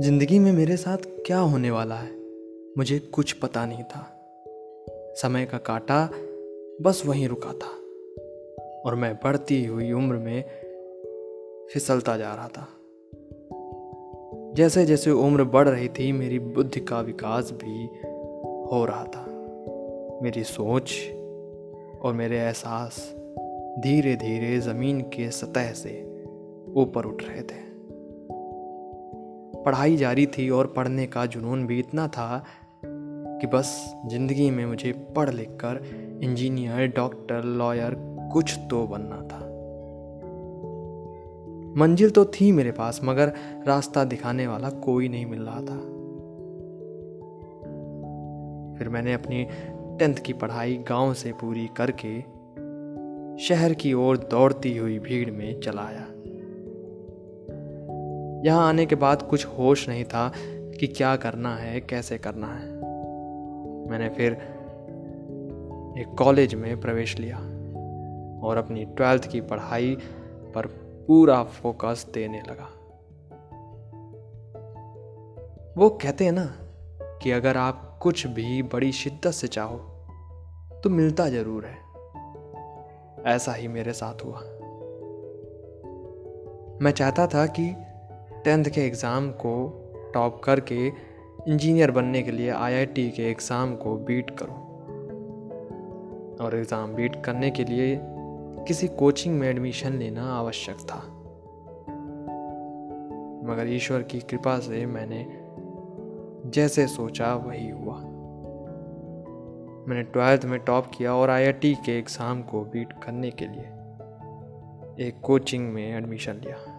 ज़िंदगी में मेरे साथ क्या होने वाला है? मुझे कुछ पता नहीं था। समय का कांटा बस वहीं रुका था और मैं बढ़ती हुई उम्र में फिसलता जा रहा था। जैसे जैसे उम्र बढ़ रही थी, मेरी बुद्धि का विकास भी हो रहा था। मेरी सोच और मेरे एहसास धीरे धीरे ज़मीन के सतह से ऊपर उठ रहे थे। पढ़ाई जारी थी और पढ़ने का जुनून भी इतना था कि बस ज़िंदगी में मुझे पढ़ लिख कर इंजीनियर, डॉक्टर, लॉयर कुछ तो बनना था। मंजिल तो थी मेरे पास, मगर रास्ता दिखाने वाला कोई नहीं मिल रहा था। फिर मैंने अपनी टेंथ की पढ़ाई गाँव से पूरी करके शहर की ओर दौड़ती हुई भीड़ में चलाया। यहाँ आने के बाद कुछ होश नहीं था कि क्या करना है, कैसे करना है। मैंने फिर एक कॉलेज में प्रवेश लिया और अपनी ट्वेल्थ की पढ़ाई पर पूरा फोकस देने लगा। वो कहते हैं ना कि अगर आप कुछ भी बड़ी शिद्दत से चाहो तो मिलता ज़रूर है। ऐसा ही मेरे साथ हुआ। मैं चाहता था कि टेंथ के एग्ज़ाम को टॉप करके इंजीनियर बनने के लिए आईआईटी के एग्ज़ाम को बीट करूँ। और एग्ज़ाम बीट करने के लिए किसी कोचिंग में एडमिशन लेना आवश्यक था। मगर ईश्वर की कृपा से मैंने जैसे सोचा वही हुआ। मैंने ट्वेल्थ में टॉप किया और आईआईटी के एग्ज़ाम को बीट करने के लिए एक कोचिंग में एडमिशन लिया।